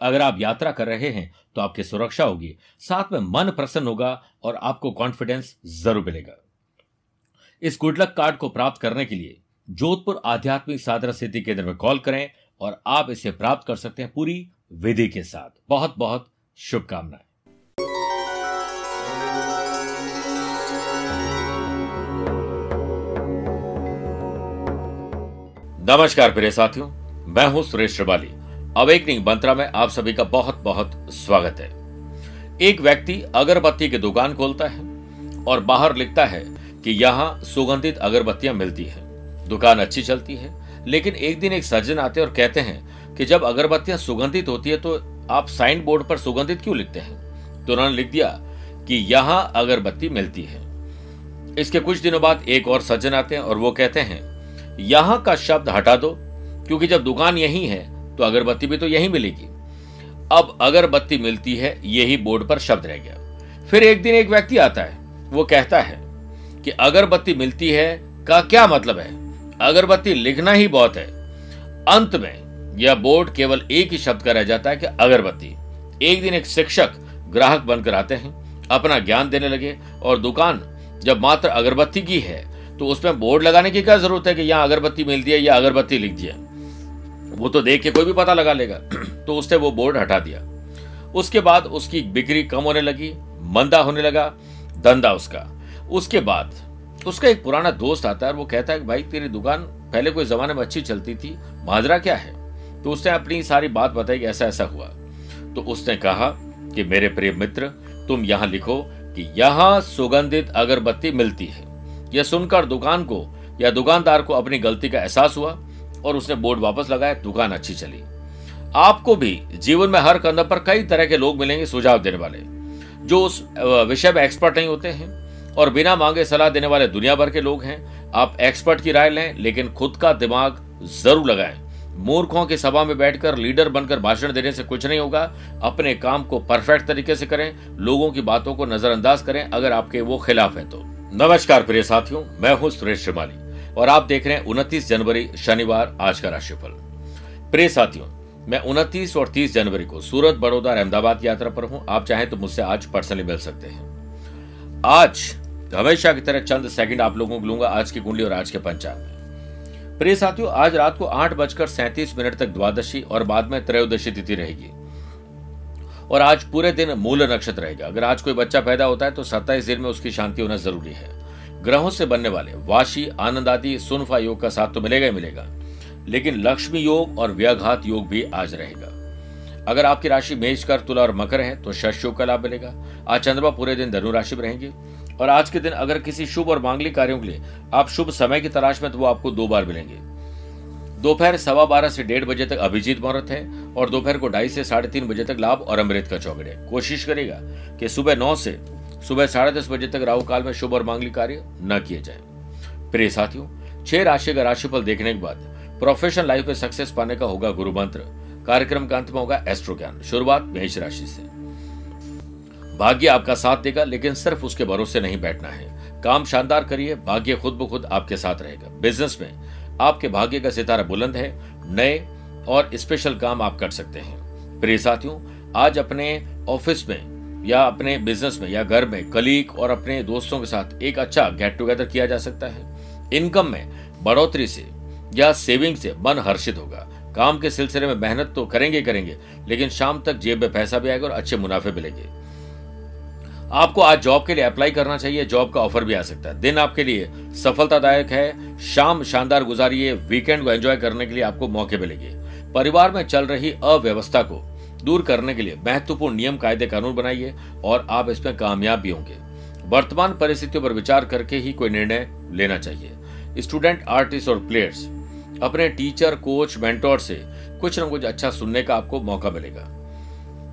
अगर आप यात्रा कर रहे हैं तो आपकी सुरक्षा होगी। साथ में मन प्रसन्न होगा और आपको कॉन्फिडेंस ज़रूर मिलेगा। इस गुडलक कार्ड को प्राप्त करने के लिए जोधपुर आध्यात्मिक साधना सिद्धि केंद्र में कॉल करें और आप इसे प्राप्त कर सकते हैं पूरी विधि के साथ। बहुत बहुत शुभकामनाएँ। नमस्कार प्रिय साथियों, मैं हूँ सुरेश श्रिवाली। अवेकनिंग मंत्रा में आप सभी का बहुत बहुत स्वागत है। एक व्यक्ति अगरबत्ती की दुकान खोलता है और बाहर लिखता है कि यहाँ सुगंधित अगरबत्तियाँ मिलती हैं। दुकान अच्छी चलती है, लेकिन एक दिन एक सज्जन आते और कहते हैं कि जब अगरबत्तियाँ सुगंधित होती है तो आप साइन बोर्ड पर सुगंधित क्यों लिखते हैं? तो उन्होंने लिख दिया कि यहाँ अगरबत्ती मिलती है। इसके कुछ दिनों बाद एक और सज्जन आते हैं और वो कहते हैं, यहाँ का शब्द हटा दो, क्योंकि जब दुकान यही है तो अगरबत्ती भी तो यही मिलेगी। अब अगरबत्ती मिलती है, यही बोर्ड पर शब्द रह गया। फिर एक दिन एक व्यक्ति आता है, वो कहता है कि अगरबत्ती मिलती है का क्या मतलब है? अगरबत्ती लिखना ही बहुत है। अंत में यह बोर्ड केवल एक ही शब्द का रह जाता है कि अगरबत्ती। एक दिन एक शिक्षक ग्राहक बनकर आते हैं, अपना ज्ञान देने लगे और दुकान जब मात्र अगरबत्ती की है तो उसमें बोर्ड लगाने की क्या ज़रूरत है कि यहाँ अगरबत्ती मिलती है या अगरबत्ती लिख दिया? वो तो देख के कोई भी पता लगा लेगा। तो उसने वो बोर्ड हटा दिया। उसके बाद उसकी बिक्री कम होने लगी, मंदा होने लगा, धंधा उसका। उसके बाद उसका एक पुराना दोस्त आता है और वो कहता है कि भाई, तेरी दुकान पहले कोई जमाने में अच्छी चलती थी, माजरा क्या है? तो उसने अपनी सारी बात बताई कि ऐसा ऐसा हुआ। तो उसने कहा कि मेरे प्रिय मित्र, तुम यहाँ लिखो कि यहाँ सुगंधित अगरबत्ती मिलती है। यह सुनकर दुकान को या दुकानदार को अपनी गलती का एहसास हुआ। और उसने बोर्ड वापस लगाया, दुकान अच्छी चली। आपको भी जीवन में हर कदम पर कई तरह के लोग मिलेंगे सुझाव देने वाले, जो उस विषय में एक्सपर्ट नहीं होते हैं और बिना मांगे सलाह देने वाले दुनिया भर के लोग हैं। आप एक्सपर्ट की राय लें, लेकिन खुद का दिमाग ज़रूर लगाएँ। मूर्खों की सभा में बैठकर लीडर बनकर भाषण देने से कुछ नहीं होगा। अपने काम को परफेक्ट तरीके से करें, लोगों की बातों को नजरअंदाज करें, अगर आपके वो खिलाफ है तो। नमस्कार प्रिय साथियों, मैं हूँ सुरेश श्रीमाली। और आप देख रहे हैं उनतीस जनवरी, शनिवार, आज का राशिफल। प्रिय साथियों, मैं उनतीस और तीस जनवरी को सूरत, बड़ौदा अहमदाबाद यात्रा पर हूँ। आप चाहें तो मुझसे आज पर्सनली मिल सकते हैं। आज, हमेशा की तरह चंद सेकंड आप लोगों को लूँगा आज की कुंडली और आज के पंचांग में। प्रिय साथियों, आज रात को आठ बजकर सैंतीस मिनट तक द्वादशी और बाद में त्रयोदशी तिथि रहेगी। और आज पूरे दिन मूल नक्षत्र रहेगा। अगर आज कोई बच्चा पैदा होता है तो सत्ताईस दिन में उसकी शांति होना ज़रूरी है। ग्रहों से बनने वाले वाशी आनंद आदि सुनफा योग का साथ तो मिलेगा ही मिलेगा। लेकिन लक्ष्मी योग और व्याघात योग भी आज रहेगा। अगर आपकी राशि मेष कर, तुला और मकर है तो शश योग का लाभ मिलेगा। आज चंद्रमा पूरे दिन धनु राशि में रहेंगे। और आज के दिन अगर किसी शुभ और मांगलिक कार्यों के लिए आप शुभ समय की तलाश में तो वो आपको दो बार मिलेंगे। दोपहर सवा बारह से डेढ़ बजे तक अभिजीत मुहूर्त है और दोपहर को ढाई से साढ़े तीन बजे तक लाभ और अमृत का चौगड़े कोशिश करेगा कि सुबह नौ से सुबह साढ़े दस बजे तक राहु काल में शुभ और मांगलिक कार्य न किए जाए। प्रिय साथियों, छह राशि का राशिफल देखने के बाद प्रोफेशनल लाइफ में सक्सेस पाने का होगा गुरु मंत्र। कार्यक्रम का अंत में होगा एस्ट्रो ज्ञान शुरुआत मेष राशि से। भाग्य आपका साथ देगा, लेकिन सिर्फ़ उसके भरोसे नहीं बैठना है। काम शानदार करिए, भाग्य खुद ब खुद आपके साथ रहेगा। बिज़नेस में आपके भाग्य का सितारा बुलंद है, नए और स्पेशल काम आप कर सकते हैं। प्रिय साथियों, आज अपने ऑफ़िस में या अपने बिज़नेस में या घर में कलीग और अपने दोस्तों के साथ एक अच्छा गेट टुगेदर किया जा सकता है। इनकम में बढ़ोतरी से या सेविंग से मन हर्षित होगा। काम के सिलसिले में मेहनत तो करेंगे करेंगे, लेकिन शाम तक जेब में पैसा भी आएगा और अच्छे मुनाफे मिलेंगे। आपको आज जॉब के लिए अप्लाई करना चाहिए जॉब का ऑफ़र भी आ सकता है। दिन आपके लिए सफलतादायक है। शाम शानदार गुजारिए। वीकेंड को एंजॉय करने के लिए आपको मौके मिलेंगे। परिवार में चल रही अव्यवस्था को दूर करने के लिए महत्वपूर्ण नियम, कायदे, कानून बनाइए और आप इसमें कामयाब भी होंगे। वर्तमान परिस्थितियों पर विचार करके ही कोई निर्णय लेना चाहिए। स्टूडेंट, आर्टिस्ट और प्लेयर्स, अपने टीचर, कोच, मेंटोर से कुछ न कुछ अच्छा सुनने का आपको मौका मिलेगा।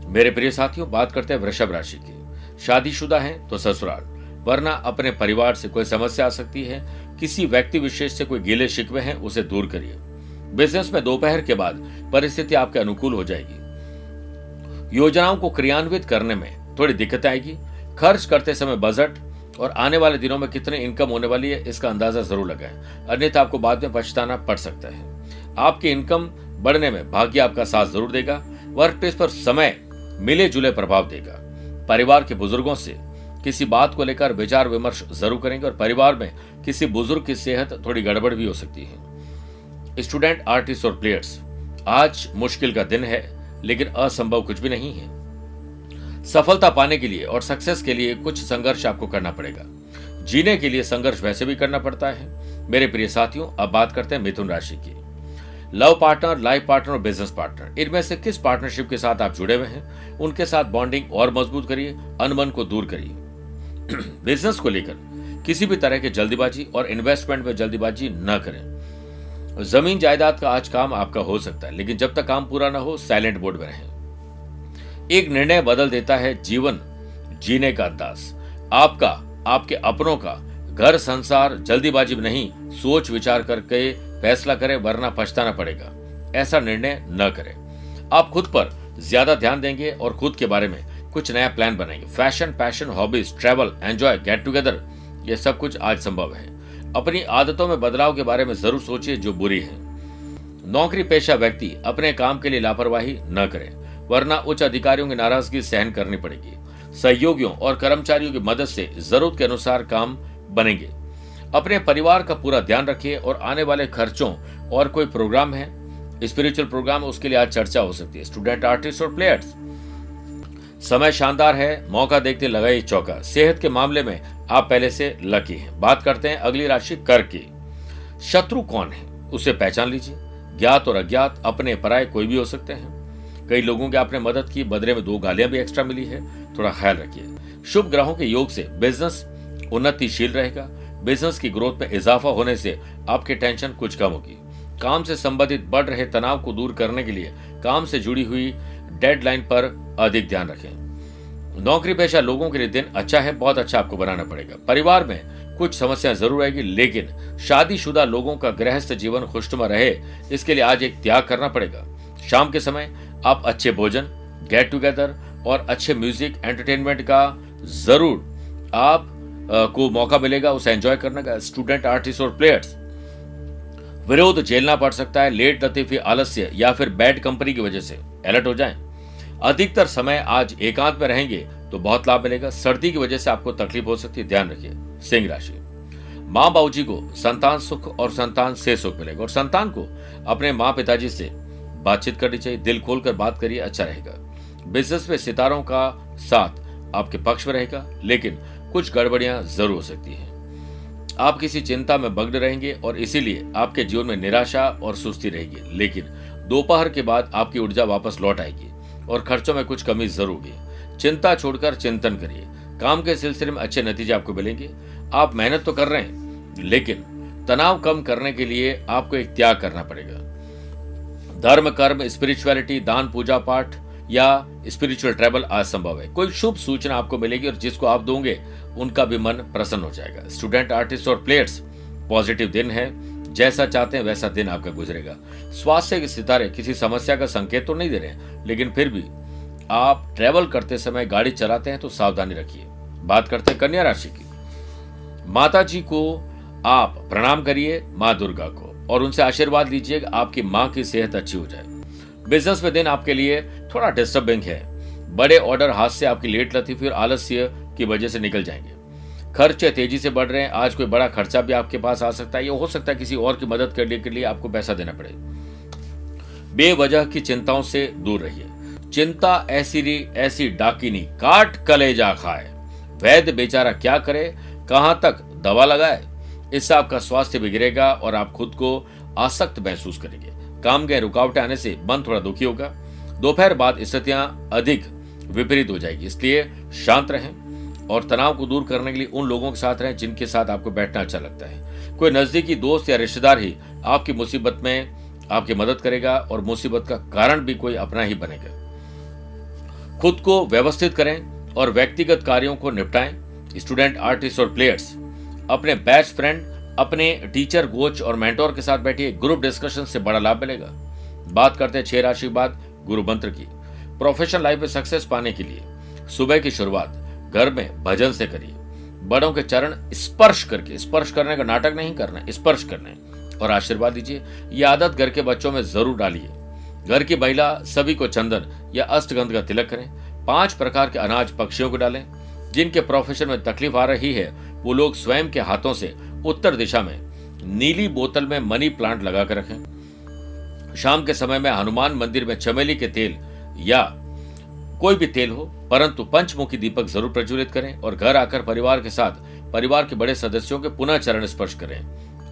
मेरे प्रिय साथियों, बात करते हैं वृषभ राशि की। शादीशुदा है तो ससुराल, वरना अपने परिवार से कोई समस्या आ सकती है। किसी व्यक्ति विशेष से कोई गीले शिकवे हैं, उसे दूर करिए। बिज़नेस में दोपहर के बाद परिस्थिति आपके अनुकूल हो जाएगी। योजनाओं को क्रियान्वित करने में थोड़ी दिक्कत आएगी। खर्च करते समय बजट और आने वाले दिनों में कितने इनकम होने वाली है, इसका अंदाज़ा ज़रूर लगाएँ। अन्यथा आपको बाद में पछताना पड़ सकता है। आपकी इनकम बढ़ने में भाग्य आपका साथ ज़रूर देगा वर्क प्लेस पर समय मिले जुले प्रभाव देगा। परिवार के बुज़ुर्गों से किसी बात को लेकर विचार विमर्श ज़रूर करेंगे और परिवार में किसी बुज़ुर्ग की सेहत थोड़ी गड़बड़ भी हो सकती है। स्टूडेंट, आर्टिस्ट और प्लेयर्स, आज मुश्किल का दिन है। लेकिन असंभव कुछ भी नहीं है। सफलता पाने के लिए और सक्सेस के लिए कुछ संघर्ष आपको करना पड़ेगा। जीने के लिए संघर्ष वैसे भी करना पड़ता है। मेरे प्रिय साथियों, अब बात करते हैं मिथुन राशि की। लव पार्टनर, लाइफ पार्टनर और बिज़नेस पार्टनर इनमें से किस पार्टनरशिप के साथ आप जुड़े हुए हैं? उनके साथ बॉन्डिंग और मज़बूत करिए अनमन को दूर करिए। बिज़नेस को लेकर किसी भी तरह की जल्दीबाजी और इन्वेस्टमेंट में जल्दीबाजी न करें। ज़मीन जायदाद का आज काम आपका हो सकता है, लेकिन जब तक काम पूरा ना हो साइलेंट बोर्ड में रहें। एक निर्णय बदल देता है जीवन, जीने का अंदाज आपका, आपके अपनों का, घर, संसार, जल्दीबाजी में नहीं, सोच विचार करके फैसला करें, वरना पछताना पड़ेगा। ऐसा निर्णय न करें। आप खुद पर ज़्यादा ध्यान देंगे और खुद के बारे में कुछ नया प्लान बनाएँगे। Fashion passion hobbies travel enjoy get together ये सब कुछ आज संभव है। अपनी आदतों में बदलाव के बारे में ज़रूर सोचिए जो बुरी है। नौकरी पेशा व्यक्ति अपने काम के लिए लापरवाही न करें, वरना उच्च अधिकारियों की नाराज़गी सहन करनी पड़ेगी। सहयोगियों और कर्मचारियों की मदद से ज़रूरत के अनुसार काम बनेंगे। अपने परिवार का पूरा ध्यान रखिए और आने वाले खर्चों और कोई प्रोग्राम है? स्पिरिचुअल प्रोग्राम, उसके लिए आज चर्चा हो सकती है। स्टूडेंट, आर्टिस्ट और प्लेयर्स। समय शानदार है, मौका देखते लगाई चौका। सेहत के मामले में आप पहले से लकी हैं। बात करते हैं अगली राशि कर की। शत्रु कौन है? उसे पहचान लीजिए। ज्ञात और अज्ञात अपने पराये कोई भी हो सकते हैं। कई लोगों की आपने मदद की, बदले में दो गालियाँ भी एक्स्ट्रा मिली है। थोड़ा ख्याल रखिए। शुभ ग्रहों के योग से बिज़नेस उन्नतिशील रहेगा। बिज़नेस की ग्रोथ में इजाफा होने से आपकी टेंशन कुछ कम होगी। काम से संबंधित बढ़ रहे तनाव को दूर करने के लिए काम से जुड़ी हुई डेडलाइन पर अधिक ध्यान रखें। नौकरी पेशा लोगों के लिए दिन अच्छा है, बहुत अच्छा आपको बनाना पड़ेगा। परिवार में कुछ समस्या ज़रूर आएगी, लेकिन शादीशुदा लोगों का गृहस्थ जीवन खुशनुमा रहे, इसके लिए आज एक त्याग करना पड़ेगा। शाम के समय आप अच्छे भोजन गेट टुगेदर और अच्छे म्यूज़िक एंटरटेनमेंट का ज़रूर आप को मौका मिलेगा, उसे एंजॉय करने का। स्टूडेंट आर्टिस्ट और प्लेयर्स विरोध झेलना पड़ सकता है लेट लतीफी, आलस्य या फिर बैड कंपनी की वजह से। अलर्ट हो जाएँ। अधिकतर समय आज एकांत में रहेंगे तो बहुत लाभ मिलेगा। सर्दी की वजह से आपको तकलीफ़ हो सकती है। ध्यान रखिए, सिंह राशि। माँ बाबूजी को संतान सुख और संतान से सुख मिलेगा और संतान को अपने माँ पिताजी से बातचीत करनी चाहिए। दिल खोलकर बात करिए अच्छा रहेगा। बिज़नेस में सितारों का साथ आपके पक्ष में रहेगा, लेकिन कुछ गड़बड़ियाँ ज़रूर हो सकती हैं। आप किसी चिंता में बग्न रहेंगे और इसीलिए आपके जीवन में निराशा और सुस्ती रहेगी, लेकिन दोपहर के बाद आपकी ऊर्जा वापस लौट आएगी। और खर्चों में कुछ कमी ज़रूर होगी। चिंता छोड़कर चिंतन करिए। काम के सिलसिले में अच्छे नतीजे आपको मिलेंगे। आप मेहनत तो कर रहे हैं, लेकिन तनाव कम करने के लिए आपको एक त्याग करना पड़ेगा। धर्म, कर्म स्पिरिचुअलिटी दान, पूजा पाठ या स्पिरिचुअल ट्रैवल आज संभव है। कोई शुभ सूचना आपको मिलेगी और जिसको आप दोगे, उनका भी मन प्रसन्न हो जाएगा। स्टूडेंट आर्टिस्ट और प्लेयर्स पॉजिटिव दिन है। जैसा चाहते हैं वैसा दिन आपका गुजरेगा। स्वास्थ्य के सितारे, किसी समस्या का संकेत तो नहीं दे रहे लेकिन फिर भी आप ट्रेवल करते समय गाड़ी चलाते हैं तो सावधानी रखिए। बात करते हैं कन्या राशि की। माता जी को आप प्रणाम करिए माँ दुर्गा को और उनसे आशीर्वाद लीजिए आपकी माँ की सेहत अच्छी हो जाए। बिज़नेस में दिन आपके लिए थोड़ा डिस्टर्बिंग है। बड़े ऑर्डर हाथ से आपकी लेट लती फिर आलस्य की वजह से निकल जाएँगे। खर्चे तेज़ी से बढ़ रहे हैं। आज कोई बड़ा खर्चा भी आपके पास आ सकता है। या हो सकता है किसी और की मदद करने के लिए आपको पैसा देना पड़े। बेवजह की चिंताओं से दूर रहिए। चिंता ऐसी ऐसी डाकिनी काट कलेजा खाए। वैद्य बेचारा क्या करे? कहाँ तक दवा लगाए? इससे आपका स्वास्थ्य बिगड़ेगा और आप खुद को आसक्त महसूस करेंगे। काम गए रुकावटें आने से मन थोड़ा दुखी होगा। दोपहर बाद स्थितियाँ अधिक विपरीत हो जाएगी। इसलिए शांत रहें। और तनाव को दूर करने के लिए उन लोगों के साथ रहें जिनके साथ आपको बैठना अच्छा लगता है। कोई नजदीकी दोस्त या रिश्तेदार ही आपकी मुसीबत में आपकी मदद करेगा और मुसीबत का कारण भी कोई अपना ही बनेगा। खुद को व्यवस्थित करें और व्यक्तिगत कार्यों को निपटाएँ। स्टूडेंट, आर्टिस्ट और प्लेयर्स, अपने बैच फ्रेंड, अपने टीचर, कोच और मेंटोर के साथ बैठिए। ग्रुप डिस्कशन से बड़ा लाभ मिलेगा। बात करते हैं छह राशि बाद गुरु मंत्र की। प्रोफेशनल लाइफ में सक्सेस पाने के लिए सुबह की शुरुआत। घर में भजन से करिए। बड़ों के चरण स्पर्श करके, स्पर्श करने का नाटक नहीं करना, स्पर्श करना। और आशीर्वाद दीजिए, ये आदत घर के बच्चों में ज़रूर डालिए। घर की महिला सभी को चंदन या अष्टगंध का तिलक करें। पाँच प्रकार के अनाज पक्षियों को डालें। जिनके प्रोफेशन में तकलीफ़ आ रही है, वो लोग स्वयं के हाथों से उत्तर दिशा में नीली बोतल में मनी प्लांट लगा कर रखें। शाम के समय में हनुमान मंदिर में चमेली के तेल या कोई भी तेल हो, परंतु पंचमुखी दीपक ज़रूर प्रज्वलित करें और घर आकर परिवार के साथ, परिवार के बड़े सदस्यों के पुनः चरण स्पर्श करें।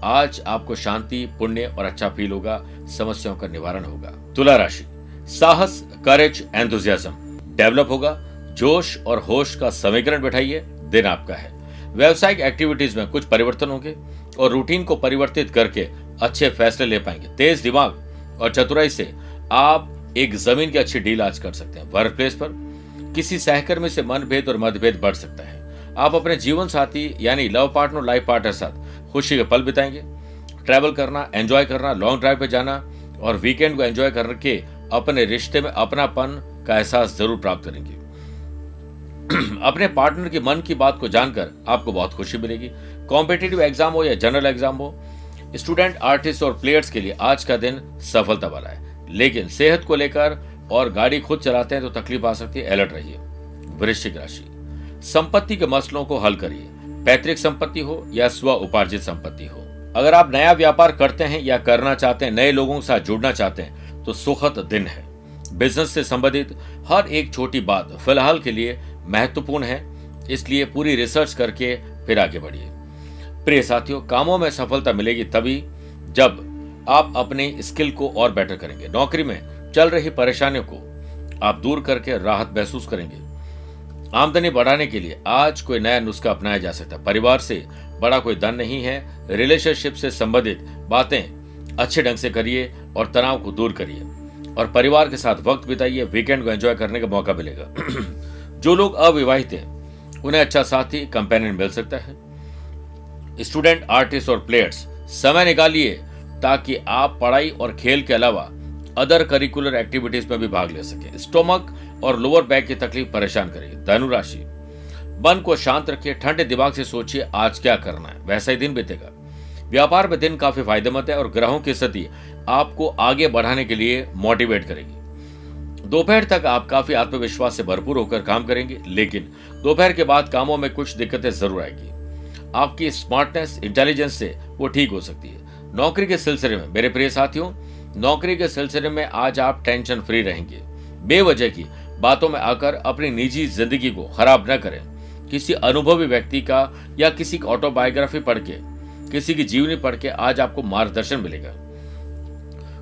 आज आपको शांति, पुण्य और अच्छा फील होगा, समस्याओं का निवारण होगा। तुला राशि। साहस करेज एंथुजियाज्म डेवलप होगा, जोश और होश का समीकरण बैठाइए, दिन आपका है। व्यवसायिक एक्टिविटीज़ में कुछ परिवर्तन होंगे और रूटीन को परिवर्तित करके अच्छे फैसले ले पाएँगे। तेज दिमाग और चतुराई से आप एक ज़मीन की अच्छी डील आज कर सकते हैं। वर्क प्लेस पर किसी सहकर्मी से मनभेद और मतभेद बढ़ सकता है। आप अपने जीवन साथी, यानी लव पार्टनर लाइफ पार्टनर साथ खुशी के पल बिताएँगे। ट्रैवल करना एंजॉय करना लॉन्ग ड्राइव पे जाना और वीकेंड को एंजॉय करके अपने रिश्ते में अपनापन का एहसास ज़रूर प्राप्त करेंगे। अपने पार्टनर के मन की बात को जानकर आपको बहुत खुशी मिलेगी। कॉम्पिटेटिव एग्ज़ाम हो या जनरल एग्ज़ाम हो स्टूडेंट आर्टिस्ट और प्लेयर्स के लिए आज का दिन सफलता वाला है। लेकिन सेहत को लेकर और गाड़ी खुद चलाते हैं तो तकलीफ़ आ सकती है। अलर्ट रहिए। वृश्चिक राशि। संपत्ति के मसलों को हल करिए। पैतृक संपत्ति हो या स्व उपार्जित संपत्ति हो। अगर आप नया व्यापार करते हैं या करना चाहते हैं, नए लोगों के साथ जुड़ना चाहते हैं तो सुखद दिन है। बिज़नेस से संबंधित हर एक छोटी बात फ़िलहाल के लिए महत्वपूर्ण है। इसलिए पूरी रिसर्च करके फिर आगे बढ़िए। प्रिय साथियों, कामों में सफलता मिलेगी तभी जब आप अपने स्किल को और बेटर करेंगे। नौकरी में चल रही परेशानियों को आप दूर करके राहत महसूस करेंगे। आमदनी बढ़ाने के लिए आज कोई नया नुस्खा अपनाया जा सकता। है परिवार से बड़ा कोई धन नहीं है। रिलेशनशिप से संबंधित बातें अच्छे ढंग से करिए और तनाव को दूर करिए। और परिवार के साथ वक्त बिताइए। वीकेंड को एंजॉय करने का मौका मिलेगा। जो लोग अविवाहित हैं, उन्हें अच्छा साथी, कंपेनियन मिल सकता है। स्टूडेंट, आर्टिस्ट और प्लेयर्स, समय निकालिए। ताकि आप पढ़ाई और खेल के अलावा अदर करिकुलर एक्टिविटीज़ में भी भाग ले सके। स्टोमक और लोअर बैक की तकलीफ़ परेशान करेगी धनुराशि मन को शांत रखिए, ठंडे दिमाग से सोचिए, आज क्या करना है? वैसा ही दिन बीतेगा। व्यापार में दिन काफ़ी फ़ायदेमंद है और ग्रहों की स्थिति आपको आगे बढ़ाने के लिए मोटिवेट करेगी। दोपहर तक आप काफ़ी आत्मविश्वास से भरपूर होकर काम करेंगे, लेकिन दोपहर के बाद कामों में कुछ दिक्कतें ज़रूर आएगी। आपकी स्मार्टनेस इंटेलिजेंस से वो ठीक हो सकती है। नौकरी के सिलसिले में, मेरे प्रिय साथियों, नौकरी के सिलसिले में आज आप टेंशन फ्री रहेंगे। बेवजह की बातों में आकर अपनी निजी ज़िंदगी को खराब न करें। किसी अनुभवी व्यक्ति का या किसी की ऑटोबायोग्राफी पढ़ के, किसी की जीवनी पढ़ के आज आपको मार्गदर्शन मिलेगा।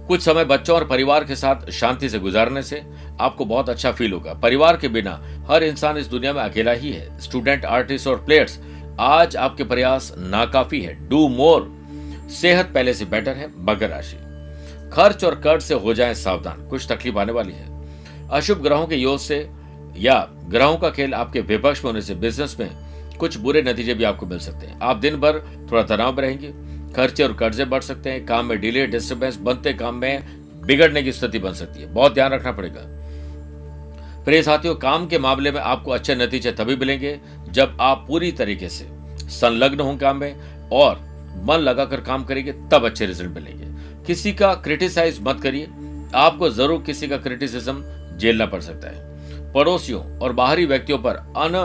कुछ समय बच्चों और परिवार के साथ शांति से गुजारने से आपको बहुत अच्छा फील होगा। परिवार के बिना हर इंसान इस दुनिया में अकेला ही है। स्टूडेंट आर्टिस्ट और प्लेयर्स आज आपके प्रयास नाकाफी है। डू मोर सेहत पहले से बेटर है मकर राशि। खर्च और कर्ज से हो जाए सावधान, कुछ तकलीफ़ आने वाली है। अशुभ ग्रहों के योग से या ग्रहों का खेल आपके विपक्ष में होने से बिज़नेस में कुछ बुरे नतीजे भी आपको मिल सकते हैं। आप दिन भर थोड़ा तनाव में रहेंगे। खर्चे और कर्जे बढ़ सकते हैं, काम में डिले डिस्टर्बेंस बनते काम में बिगड़ने की स्थिति बन सकती है। बहुत ध्यान रखना पड़ेगा। प्रिय साथियों, काम के मामले में आपको अच्छे नतीजे तभी मिलेंगे जब आप पूरी तरीके से संलग्न हों काम में और मन लगाकर काम करेंगे, तब अच्छे रिज़ल्ट मिलेंगे। किसी का क्रिटिसाइज मत करिए। आपको ज़रूर किसी का क्रिटिसिज्म झेलना पड़ सकता है। पड़ोसियों और बाहरी व्यक्तियों पर अन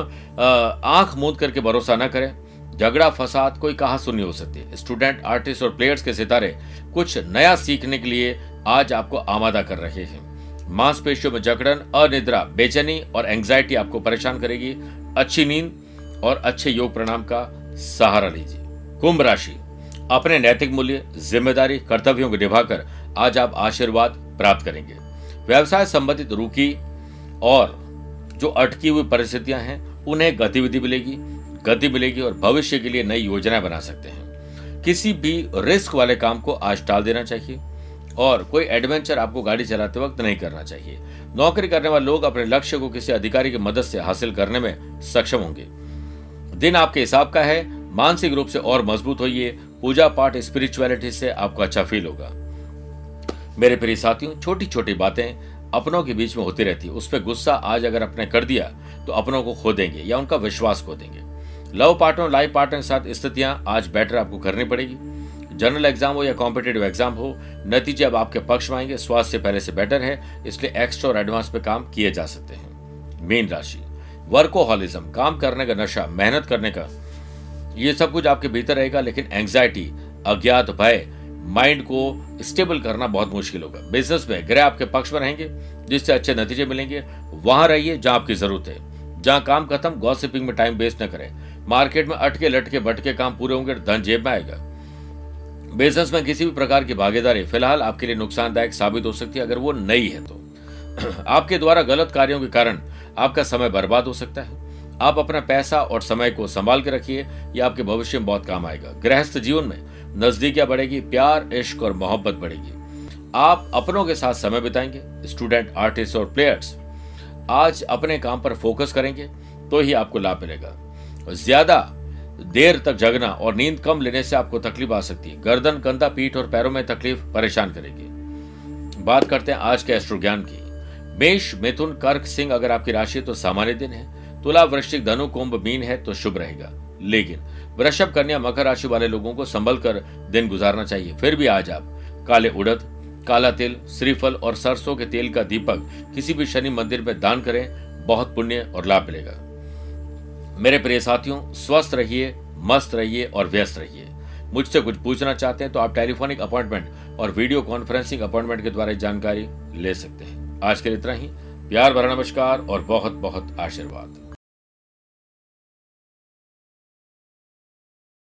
आँख मूंद करके भरोसा न करें। झगड़ा, फसाद, कोई कहा सुनी हो सकती। है स्टूडेंट आर्टिस्ट और प्लेयर्स के सितारे कुछ नया सीखने के लिए आज आपको आमादा कर रहे हैं। मांसपेशियों में जकड़न, अनिद्रा, बेचैनी और एंग्जाइटी आपको परेशान करेगी। अच्छी नींद और अच्छे योग प्रणाम का सहारा लीजिए। कुंभ राशि अपने नैतिक मूल्य, ज़िम्मेदारी, कर्तव्यों को निभाकर आज आप आशीर्वाद प्राप्त करेंगे। व्यवसाय संबंधित रुकी और जो अटकी हुई परिस्थितियाँ हैं, उन्हें गतिविधि मिलेगी, गति मिलेगी और भविष्य के लिए नई योजनाएँ बना सकते हैं। किसी भी रिस्क वाले काम को आज टाल देना चाहिए और कोई एडवेंचर आपको गाड़ी चलाते वक्त नहीं करना चाहिए। नौकरी करने वाले लोग अपने लक्ष्य को किसी अधिकारी की मदद से हासिल करने में सक्षम होंगे। दिन आपके हिसाब का है, मानसिक रूप से और मज़बूत होइए पूजा पाठ स्पिरिचुअलिटी से आपको अच्छा फील होगा। मेरे प्रिय साथियों छोटी छोटी बातें अपनों के बीच में होती रहती है। उस पर गुस्सा आज अगर अपने कर दिया तो अपनों को खो देंगे या उनका विश्वास खो देंगे। लव पार्टनर लाइफ पार्टनर के साथ स्थितियाँ आज बेटर आपको करनी पड़ेगी। जनरल एग्ज़ाम हो या कॉम्पिटेटिव एग्ज़ाम हो, नतीजे अब आपके पक्ष में आएँगे। स्वास्थ्य पहले से बेटर है, इसलिए एक्स्ट्रा और एडवांस पे काम किए जा सकते हैं। मेन राशि वर्कोहॉलिज्म काम करने का नशा, मेहनत करने का ये सब कुछ आपके भीतर रहेगा, लेकिन एंग्जाइटी अज्ञात भय माइंड को स्टेबल करना बहुत मुश्किल होगा। बिज़नेस में ग्रह आपके पक्ष में रहेंगे, जिससे अच्छे नतीजे मिलेंगे। वहाँ रहिए जहाँ आपकी ज़रूरत है। जहाँ काम खत्म गॉसिपिंग में टाइम वेस्ट न करें। मार्केट में अटके लटके बटके काम पूरे होंगे, धन जेब में आएगा। बिज़नेस में किसी भी प्रकार की भागीदारी, फ़िलहाल आपके लिए नुकसानदायक साबित हो सकती है, अगर वो नहीं है तो। आपके द्वारा गलत कार्यों के कारण आपका समय बर्बाद हो सकता है। आप अपना पैसा और समय को संभाल के रखिए यह आपके भविष्य में बहुत काम आएगा। गृहस्थ जीवन में नजदीकियाँ बढ़ेगी, प्यार, इश्क और मोहब्बत बढ़ेगी। आप अपनों के साथ समय बिताएँगे, स्टूडेंट, आर्टिस्ट और प्लेयर्स, आज अपने काम पर फोकस करेंगे तो ही आपको लाभ मिलेगा। ज़्यादा देर तक जगना और नींद कम लेने से आपको तकलीफ़ आ सकती है। गर्दन, कंधा, पीठ और पैरों में तकलीफ़ परेशान करेगी। बात करते हैं आज के एस्ट्रो ज्ञान की। मेष मिथुन कर्क सिंह अगर आपकी राशि तो सामान्य दिन है। तुला वृश्चिक धनु कुंभ मीन है तो शुभ रहेगा। लेकिन वृषभ कन्या मकर राशि वाले लोगों को संभल कर दिन गुजारना चाहिए। फिर भी आज आप काले उड़द, काला तिल, श्रीफल और सरसों के तेल का दीपक किसी भी शनि मंदिर में दान करें, बहुत पुण्य और लाभ मिलेगा। मेरे प्रिय साथियों, स्वस्थ रहिए, मस्त रहिए और व्यस्त रहिए। मुझसे कुछ पूछना चाहते हैं तो आप टेलीफोनिक अपॉइंटमेंट और वीडियो कॉन्फ्रेंसिंग अपॉइंटमेंट के द्वारा जानकारी ले सकते हैं। आज के लिए इतना ही। प्यार भरा नमस्कार और बहुत बहुत आशीर्वाद।